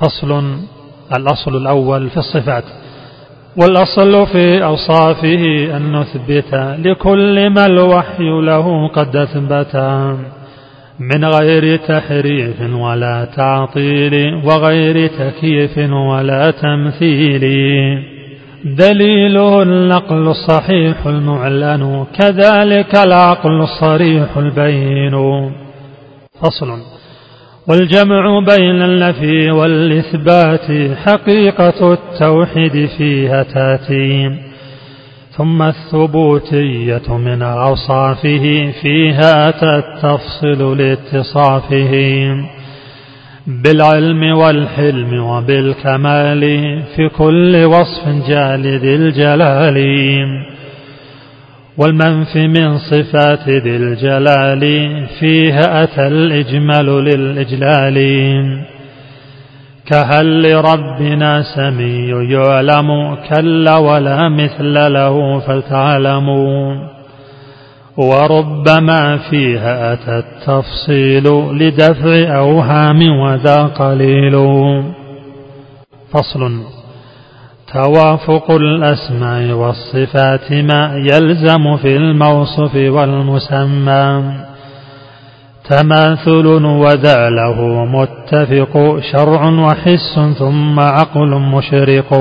فصل الأصل الأول في الصفات. والأصل في أوصافه أن نثبت لكل ما الوحي له قد أثبت من غير تحريف ولا تعطيل وغير تكييف ولا تمثيل. دليله النقل الصحيح المعلن كذلك العقل الصريح البين. فصل. والجمع بين النفي والإثبات حقيقة التوحيد فيها تاتي ثم الثبوتية من أوصافه فيها أتى التفصيل لاتصافه بالعلم والحلم وبالكمال في كل وصف جالد الجلال والمنف من صفات ذي الجلال فيها أتى الإجمال للإجلال. كهل لربنا سمي يعلم كلا ولا مثل له فلتعلموا. وربما فيها أتى التفصيل لدفع أوهام وذا قليل. فصل توافق الأسماء والصفات ما يلزم في الموصف والمسمى. تماثل وذا له متفق شرع وحس ثم عقل مشرق.